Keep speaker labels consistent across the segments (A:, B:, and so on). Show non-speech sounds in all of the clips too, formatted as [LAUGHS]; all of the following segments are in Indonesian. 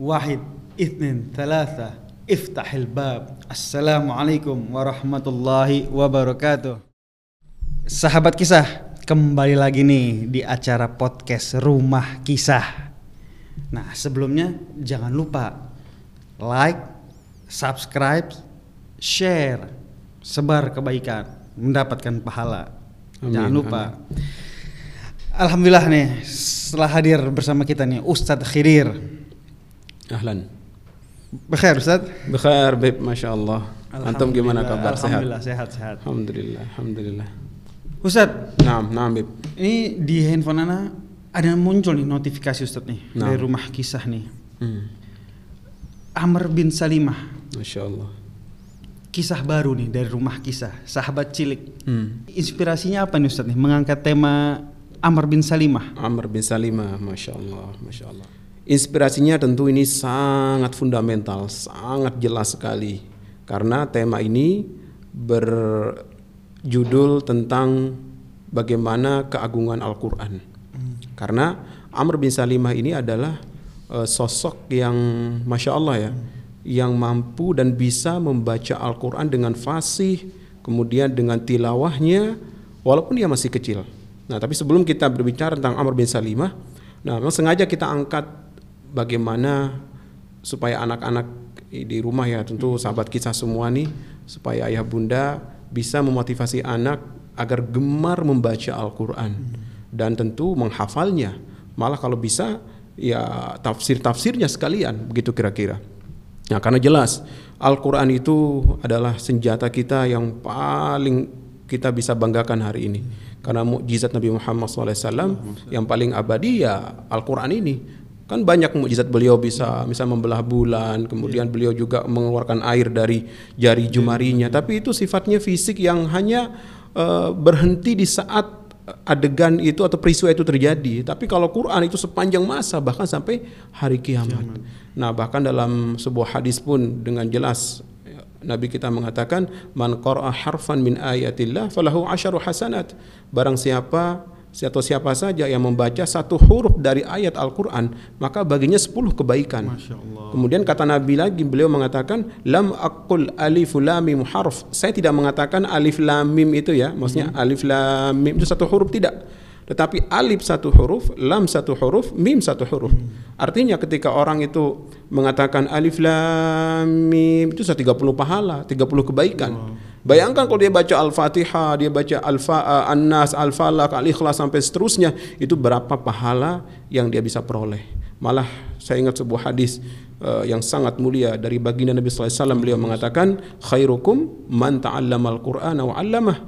A: Wahid, ithnin, thalatha, iftahil bab. Assalamualaikum warahmatullahi wabarakatuh. Sahabat kisah, kembali lagi nih di acara podcast Rumah Kisah. Nah, sebelumnya jangan lupa like, subscribe, share, sebar kebaikan, mendapatkan pahala.
B: Amin,
A: jangan lupa. Alhamdulillah nih, setelah hadir bersama kita nih Ustadz Khidir.
B: Ahlan.
A: Bekhair Ustadz?
B: Bekhair Beb, Masya Allah. Antum gimana kabar? Sehat?
A: Alhamdulillah sehat sehat.
B: Alhamdulillah, Alhamdulillah.
A: Ustadz,
B: Naam, naam Beb.
A: ini di handphone Ana ada muncul nih notifikasi Ustadz nih
B: Nah.
A: dari rumah kisah nih.
B: Hmm.
A: Amr bin Salimah,
B: Masya Allah.
A: kisah baru nih dari rumah kisah, sahabat cilik.
B: Hmm.
A: Inspirasinya apa nih Ustadz nih mengangkat tema Amr bin Salimah?
B: Amr bin Salimah, Masya Allah, Masya Allah. Inspirasinya tentu ini sangat fundamental, sangat jelas sekali. Karena tema ini berjudul tentang bagaimana keagungan Al-Quran. Karena Amr bin Salimah ini adalah eh, sosok yang Masya Allah ya, yang mampu dan bisa membaca Al-Quran dengan fasih, kemudian dengan tilawahnya, walaupun dia masih kecil. Nah, tapi sebelum kita berbicara tentang Amr bin Salimah, nah memang sengaja kita angkat bagaimana supaya anak-anak di rumah ya tentu sahabat kisah semua nih supaya ayah bunda bisa memotivasi anak agar gemar membaca Al-Qur'an dan tentu menghafalnya. Malah kalau bisa ya tafsir-tafsirnya sekalian begitu kira-kira. Nah, karena jelas Al-Qur'an itu adalah senjata kita yang paling kita bisa banggakan hari ini. Karena mukjizat Nabi Muhammad SAW yang paling abadi ya Al-Quran ini. Kan banyak mukjizat beliau bisa misal membelah bulan, kemudian beliau juga mengeluarkan air dari jari jemarinya. Tapi itu sifatnya fisik yang hanya eh, berhenti di saat adegan itu atau peristiwa itu terjadi. Tapi kalau Quran itu sepanjang masa bahkan sampai hari kiamat. Nah, bahkan dalam sebuah hadis pun dengan jelas Nabi kita mengatakan man qara'a harfan min ayatillah falahu asyaru hasanat. Barang siapa atau siapa saja yang membaca satu huruf dari ayat Al-Qur'an, maka baginya 10 kebaikan. Kemudian kata Nabi lagi beliau mengatakan lam aqul alif lam mim harf. Saya tidak mengatakan alif lam mim itu ya, maksudnya alif lam mim itu satu huruf tidak. Tetapi alif satu huruf, lam satu huruf, mim satu huruf. Artinya ketika orang itu mengatakan alif lam mim itu sudah 30 pahala, 30 kebaikan. Bayangkan kalau dia baca Al-Fatihah, dia baca Al-Fa, uh, An-Nas, Al-Falaq, Al-Ikhlas sampai seterusnya, itu berapa pahala yang dia bisa peroleh. Malah saya ingat sebuah hadis uh, yang sangat mulia dari baginda Nabi sallallahu alaihi wasallam beliau mengatakan khairukum man ta'allama al-Qur'ana wa 'allamah.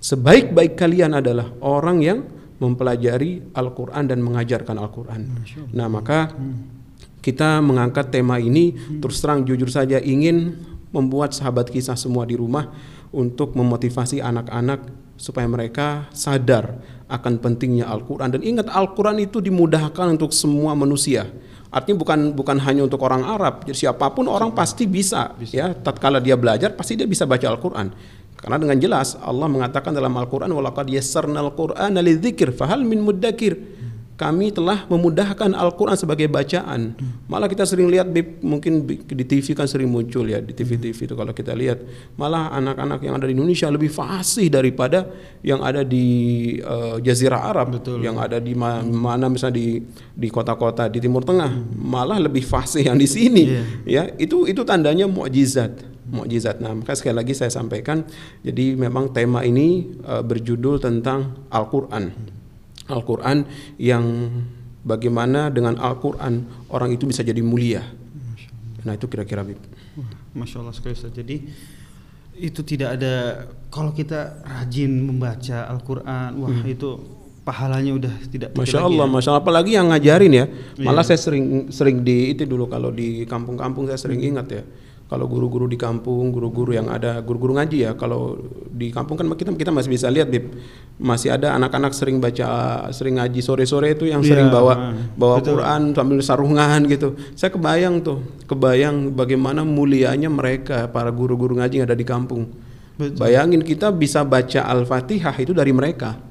B: Sebaik-baik kalian adalah orang yang mempelajari Al-Quran dan mengajarkan Al-Quran. Nah maka kita mengangkat tema ini terus terang jujur saja ingin membuat sahabat kisah semua di rumah untuk memotivasi anak-anak supaya mereka sadar akan pentingnya Al-Quran dan ingat Al-Quran itu dimudahkan untuk semua manusia. Artinya bukan bukan hanya untuk orang Arab, jadi siapa pun orang pasti bisa, ya. Tatkala dia belajar pasti dia bisa baca Al-Quran. Karena dengan jelas Allah mengatakan dalam Al-Quran walaqad yassarnal Qur'ana lidzikir fahal min muddakir. Kami telah memudahkan Al-Quran sebagai bacaan. Malah kita sering lihat di, mungkin di TV kan sering muncul ya di TV-TV itu kalau kita lihat malah anak-anak yang ada di Indonesia lebih fasih daripada yang ada di eh, Jazirah Arab, yang ada di ma- mana misalnya di di kota-kota di Timur Tengah, malah lebih fasih yang di sini. Ya, itu itu tandanya mukjizat mukjizat. Nah, maka sekali lagi saya sampaikan, jadi memang tema ini eh, berjudul tentang Al-Qur'an. Al-Qur'an yang bagaimana dengan Al-Qur'an orang itu bisa jadi mulia. Nah, itu kira-kira Bib.
A: Masya Allah sekali Ustaz. Jadi itu tidak ada kalau kita rajin membaca Al-Quran, wah itu pahalanya udah tidak
B: Masya
A: lagi
B: Allah,
A: ya.
B: Masya Allah. Apalagi yang ngajarin ya. Malah
A: Iya.
B: saya sering sering di itu dulu kalau di kampung-kampung saya sering ingat ya. Kalau guru-guru di kampung, guru-guru yang ada, guru-guru ngaji ya. Kalau di kampung kan kita kita masih bisa lihat, Bib. Masih ada anak-anak sering baca, sering ngaji sore-sore itu yang
A: Iya,
B: sering bawa
A: ah,
B: bawa
A: betul.
B: Quran sambil sarungan gitu. Saya kebayang tuh, kebayang bagaimana mulianya mereka para guru-guru ngaji yang ada di kampung.
A: Betul.
B: Bayangin kita bisa baca Al-Fatihah itu dari mereka.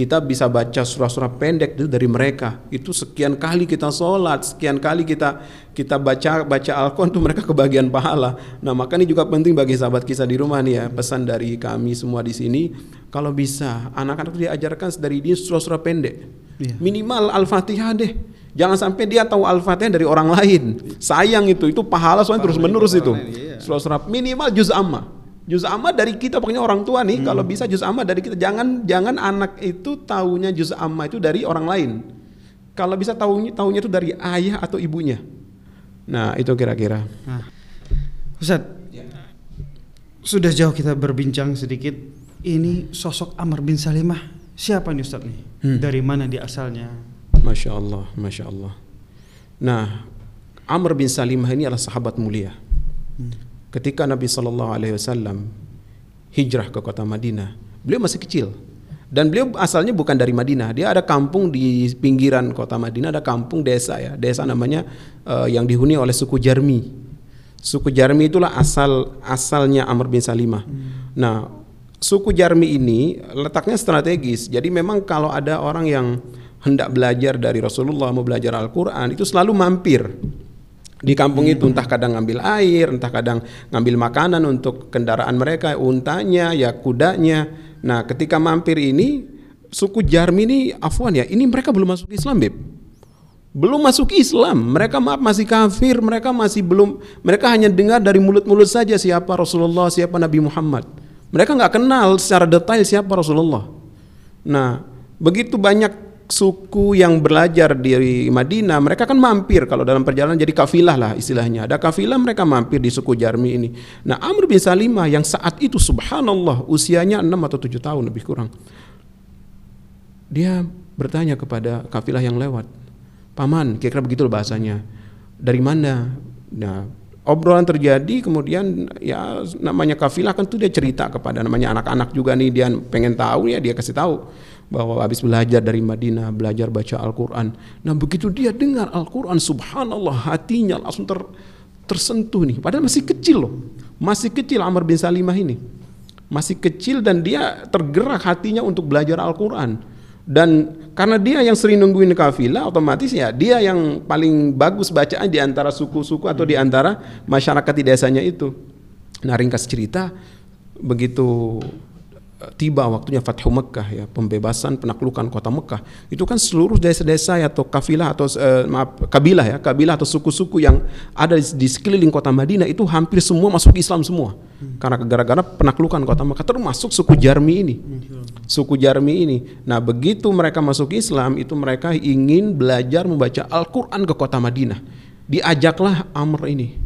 B: Kita bisa baca surah-surah pendek itu dari mereka. Itu sekian kali kita sholat, sekian kali kita kita baca baca Al-Quran itu mereka kebagian pahala. Nah maka ini juga penting bagi sahabat kisah di rumah nih ya pesan dari kami semua di sini. Kalau bisa anak-anak diajarkan dari dia surah-surah pendek.
A: Iya.
B: Minimal Al-Fatihah deh. Jangan sampai dia tahu Al-Fatihah dari orang lain. Sayang itu, itu pahala soalnya terus menerus itu.
A: iya.
B: Surah-surah minimal juz amma. Juz amma dari kita pokoknya orang tua nih, kalau bisa juz amma dari kita. Jangan jangan anak itu taunya juz amma itu dari orang lain. Kalau bisa tahunya tahunya itu dari ayah atau ibunya. Nah, itu kira-kira.
A: Nah, Ustaz, sudah jauh kita berbincang sedikit. Ini sosok Amr bin Salimah siapa nih Ustaz nih? Dari mana dia asalnya?
B: Masya Allah, Masya Allah. Nah, Amr bin Salimah ini adalah sahabat mulia. Ketika Nabi Shallallahu Alaihi Wasallam hijrah ke kota Madinah, beliau masih kecil dan beliau asalnya bukan dari Madinah. Dia ada kampung di pinggiran kota Madinah, ada kampung desa ya, desa namanya eh, yang dihuni oleh suku Jarmi. Suku Jarmi itulah asal asalnya Amr bin Salimah. Nah, suku Jarmi ini letaknya strategis. Jadi memang kalau ada orang yang hendak belajar dari Rasulullah, mau belajar Al-Qur'an, itu selalu mampir di kampung itu entah kadang ngambil air, entah kadang ngambil makanan untuk kendaraan mereka, untanya, ya kudanya. Nah, ketika mampir ini suku Jarmi ini afwan ya, ini mereka belum masuk Islam, Beb. Belum masuk Islam, mereka maaf masih kafir, mereka masih belum, mereka hanya dengar dari mulut-mulut saja siapa Rasulullah, siapa Nabi Muhammad. Mereka nggak kenal secara detail siapa Rasulullah. Nah, begitu banyak suku yang belajar di Madinah, mereka kan mampir kalau dalam perjalanan jadi kafilah lah istilahnya. Ada kafilah mereka mampir di suku Jarmi ini. Nah, Amr bin Salimah yang saat itu subhanallah usianya 6 atau 7 tahun lebih kurang. Dia bertanya kepada kafilah yang lewat, "Paman, kira-kira begitu bahasanya. Dari mana?" Nah, obrolan terjadi kemudian ya namanya kafilah kan tuh dia cerita kepada namanya anak-anak juga nih dia pengen tahu ya dia kasih tahu bahwa habis belajar dari Madinah, belajar baca Al-Quran. Nah begitu dia dengar Al-Quran, subhanallah hatinya langsung ter, tersentuh nih. Padahal masih kecil loh, masih kecil Amr bin Salimah ini. Masih kecil dan dia tergerak hatinya untuk belajar Al-Quran. Dan karena dia yang sering nungguin kafilah, otomatis ya dia yang paling bagus bacaan di antara suku-suku atau di antara masyarakat di desanya itu. Nah ringkas cerita, begitu tiba waktunya Fathu Mekah ya pembebasan penaklukan kota Mekah itu kan seluruh desa-desa atau kafilah atau eh, maaf kabilah ya kabilah atau suku-suku yang ada di, di sekeliling kota Madinah itu hampir semua masuk Islam semua. Karena gara-gara penaklukan kota Mekah termasuk suku Jarmi ini. Suku Jarmi ini. Nah begitu mereka masuk Islam itu mereka ingin belajar membaca Al-Quran ke kota Madinah. Diajaklah Amr ini.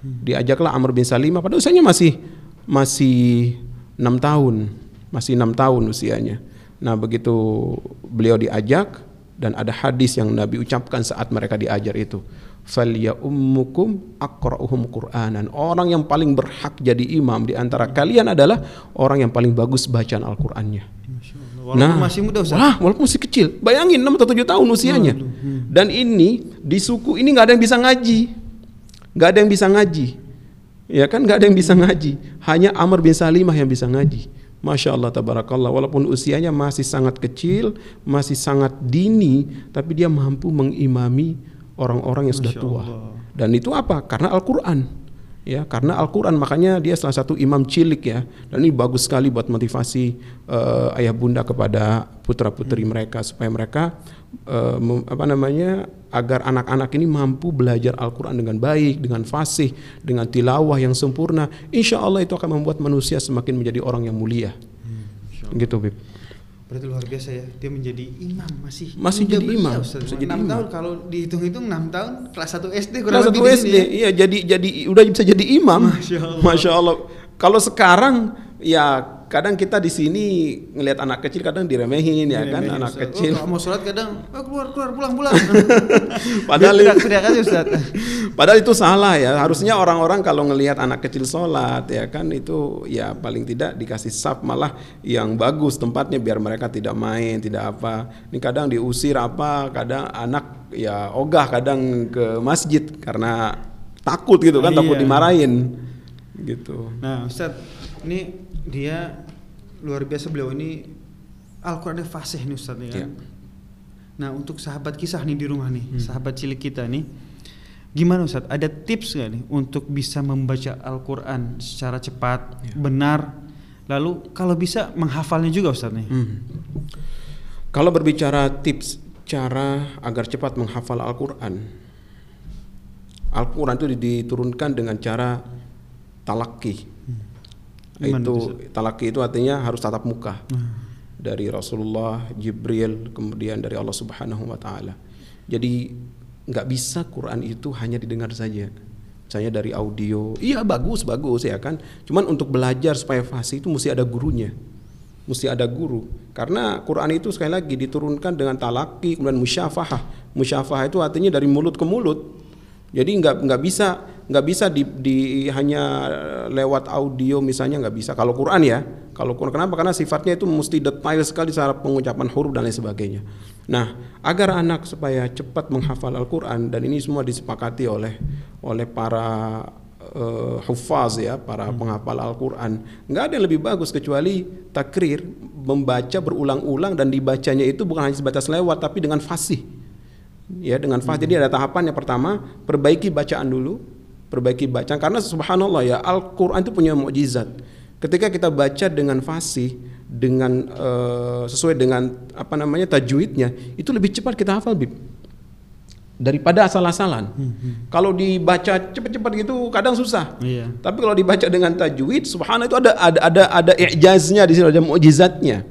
B: Diajaklah Amr bin Salimah. Pada usianya masih masih enam tahun masih enam tahun usianya. Nah begitu beliau diajak dan ada hadis yang Nabi ucapkan saat mereka diajar itu, "Falya ummukum aqra'uhum Qur'anan." Orang yang paling berhak jadi imam di antara kalian adalah orang yang paling bagus bacaan Al-Qur'annya.
A: Walaupun masih muda Ustaz.
B: Wah, walaupun masih kecil. Bayangin 6 atau 7 tahun usianya. Dan ini di suku ini nggak ada yang bisa ngaji. nggak ada yang bisa ngaji. Ya kan nggak ada yang bisa ngaji. Hanya Amr bin Salimah yang bisa ngaji. Masya Allah tabarakallah. Walaupun usianya masih sangat kecil masih sangat dini tapi dia mampu mengimami orang-orang yang sudah tua.
A: Allah.
B: dan itu apa? Karena Al-Quran ya karena Al-Quran makanya dia salah satu imam cilik ya. Dan ini bagus sekali buat motivasi eh, ayah bunda kepada putra putri mereka supaya mereka mem- apa namanya agar anak-anak ini mampu belajar Al-Quran dengan baik dengan fasih dengan tilawah yang sempurna. Insya Allah itu akan membuat manusia semakin menjadi orang yang mulia. Gitu Bib
A: Berarti luar biasa ya, dia menjadi imam masih
B: Masih jadi imam,
A: Ustaz.
B: masih jadi
A: 6
B: imam.
A: tahun kalau dihitung-hitung 6 tahun kelas 1 SD kurang
B: Kelas
A: lebih
B: satu
A: di
B: SD,
A: sini ya.
B: iya jadi jadi udah bisa jadi imam.
A: Masya Allah.
B: Masya Allah. Kalau sekarang ya kadang kita di sini ngelihat anak kecil kadang diremehin ya kan
A: Diremehin,
B: anak
A: Ustaz.
B: kecil.
A: Oh, mau sholat kadang oh, keluar keluar pulang pulang. [LAUGHS]
B: Padahal
A: aja Ustaz. [LAUGHS]
B: Padahal itu salah ya. Harusnya orang-orang kalau ngelihat anak kecil sholat ya kan itu ya paling tidak dikasih saf malah yang bagus tempatnya biar mereka tidak main, tidak apa. Ini kadang diusir apa, kadang anak ya ogah kadang ke masjid karena takut gitu kan,
A: Oh,
B: takut
A: iya.
B: dimarahin gitu.
A: Nah, Ustaz, ini dia luar biasa beliau ini Al-Qur'an fasih nih Ustaz ya. Nah, untuk sahabat kisah nih di rumah nih, sahabat cilik kita nih. Gimana Ustaz? Ada tips nggak nih untuk bisa membaca Al-Qur'an secara cepat,
B: Ya.
A: benar? Lalu kalau bisa menghafalnya juga Ustaz nih.
B: Hmm. Kalau berbicara tips cara agar cepat menghafal Al-Quran, Al-Quran itu diturunkan dengan cara talaki.
A: Gimana
B: Itu
A: tuh,
B: talaki itu artinya harus tatap muka.
A: Nah,
B: dari Rasulullah, Jibril, kemudian dari Allah Subhanahu Wa Taala. Jadi nggak bisa Quran itu hanya didengar saja. Misalnya dari audio, iya bagus bagus ya kan. Cuman untuk belajar supaya fasih itu mesti ada gurunya. Mesti ada guru. Karena Quran itu sekali lagi diturunkan dengan talaki kemudian musyafahah. Musyafahah itu artinya dari mulut ke mulut. Jadi nggak nggak bisa nggak bisa di, di- hanya lewat audio misalnya nggak bisa. Kalau Quran ya kalau Quran. Kenapa? Karena sifatnya itu mesti detail sekali cara pengucapan huruf dan lain sebagainya. Nah agar anak supaya cepat menghafal Al-Quran dan ini semua disepakati oleh oleh para eh, hufaz ya para penghafal Al-Quran. Nggak ada yang lebih bagus kecuali takrir membaca berulang-ulang dan dibacanya itu bukan hanya sebatas lewat tapi dengan fasih. Ya dengan fasih. Jadi ada tahapan yang pertama perbaiki bacaan dulu perbaiki bacaan karena subhanallah ya Al-Quran itu punya mukjizat ketika kita baca dengan fasih dengan eh, sesuai dengan apa namanya tajwidnya itu lebih cepat kita hafal bib daripada asal-asalan. Kalau dibaca cepat-cepat gitu kadang susah.
A: Iya.
B: Tapi kalau dibaca dengan tajwid, subhanallah itu ada ada ada ada i'jaznya di sini ada mukjizatnya.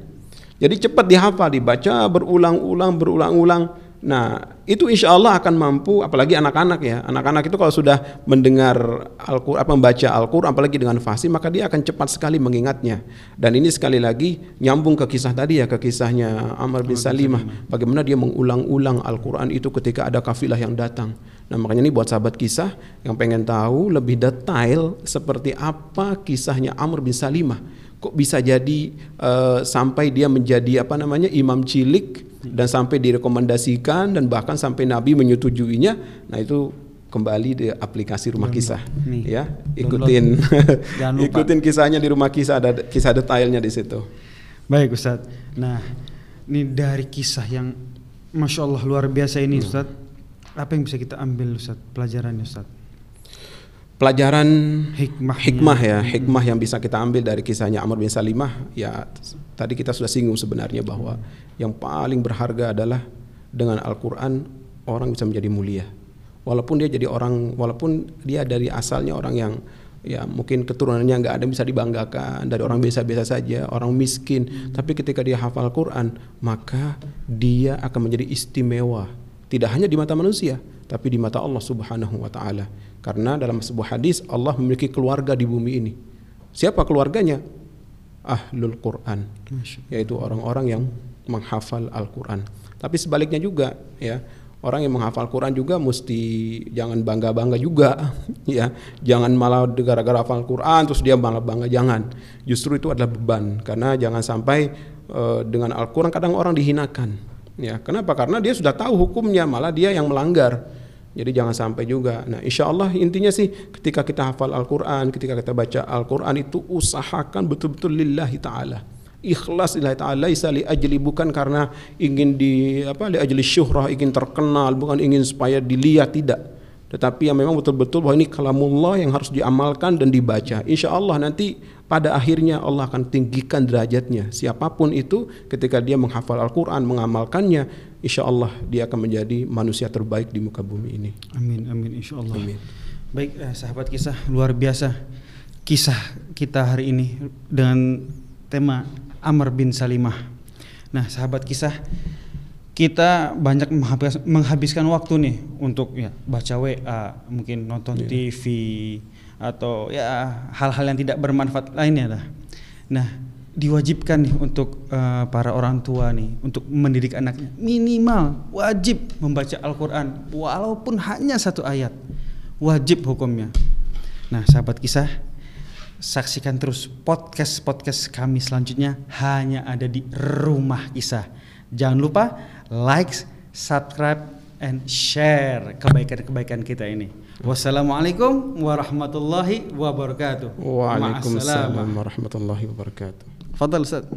B: Jadi cepat dihafal, dibaca berulang-ulang berulang-ulang. Nah, itu insya Allah akan mampu, apalagi anak-anak ya. Anak-anak itu kalau sudah mendengar Al-Quran, apa, membaca Al-Quran, apalagi dengan fasih, maka dia akan cepat sekali mengingatnya. Dan ini sekali lagi nyambung ke kisah tadi ya, ke kisahnya Amr bin Salimah. Bagaimana dia mengulang-ulang Al-Quran itu ketika ada kafilah yang datang. Nah makanya ini buat sahabat kisah yang pengen tahu lebih detail seperti apa kisahnya Amr bin Salimah. Kok bisa jadi eh, sampai dia menjadi apa namanya imam cilik dan sampai direkomendasikan dan bahkan sampai Nabi menyetujuinya. Nah itu kembali di aplikasi rumah kisah
A: Nih,
B: ya ikutin [LAUGHS] ikutin kisahnya di rumah kisah ada kisah detailnya di situ
A: Baik Ustadz. Nah, ini dari kisah yang Masya Allah luar biasa ini Ustadz. Apa yang bisa kita ambil Ustadz pelajarannya Ustadz?
B: Pelajaran
A: Hikmahnya.
B: hikmah ya hikmah yang bisa kita ambil dari kisahnya Amr bin Salimah ya tadi kita sudah singgung sebenarnya bahwa yang paling berharga adalah dengan Al-Quran orang bisa menjadi mulia. Walaupun dia jadi orang walaupun dia dari asalnya orang yang ya mungkin keturunannya nggak ada bisa dibanggakan dari orang biasa-biasa saja orang miskin. Tapi ketika dia hafal Quran maka dia akan menjadi istimewa tidak hanya di mata manusia tapi di mata Allah Subhanahu wa taala. Karena dalam sebuah hadis Allah memiliki keluarga di bumi ini. Siapa keluarganya? Ahlul Quran yaitu orang-orang yang menghafal Al-Quran. Tapi sebaliknya juga ya orang yang menghafal Quran juga mesti jangan bangga-bangga juga [LAUGHS] ya. Jangan malah gara-gara hafal Quran terus dia malah bangga. Jangan. Justru itu adalah beban. Karena jangan sampai eh, dengan Al-Quran kadang orang dihinakan ya kenapa karena dia sudah tahu hukumnya malah dia yang melanggar jadi jangan sampai juga. Nah, insya Allah intinya sih ketika kita hafal Al-Quran, ketika kita baca Al-Quran itu usahakan betul-betul lillahi ta'ala. Ikhlas lillahi ta'ala, laisa li ajli bukan karena ingin di apa li ajli syuhrah, ingin terkenal, bukan ingin supaya dilihat tidak. Tetapi yang memang betul-betul bahwa ini kalamullah yang harus diamalkan dan dibaca. Insya Allah nanti pada akhirnya Allah akan tinggikan derajatnya. Siapa pun itu ketika dia menghafal Al-Quran, mengamalkannya, insya Allah dia akan menjadi manusia terbaik di muka bumi ini.
A: Amin amin insya Allah.
B: Amin.
A: Baik eh, sahabat kisah luar biasa kisah kita hari ini dengan tema Amr bin Salimah. Nah sahabat kisah kita banyak menghabis- menghabiskan waktu nih untuk ya baca WA, mungkin nonton
B: Iya.
A: TV atau ya hal-hal yang tidak bermanfaat lainnya lah. Nah diwajibkan nih untuk eh, para orang tua nih untuk mendidik anaknya minimal wajib membaca Al-Quran walaupun hanya satu ayat wajib hukumnya. Nah sahabat kisah saksikan terus podcast podcast kami selanjutnya hanya ada di rumah kisah. Jangan lupa like, subscribe, and share kebaikan-kebaikan kita ini. Wassalamualaikum warahmatullahi wabarakatuh.
B: Waalaikumsalam warahmatullahi wabarakatuh.
A: Fadal Ustaz.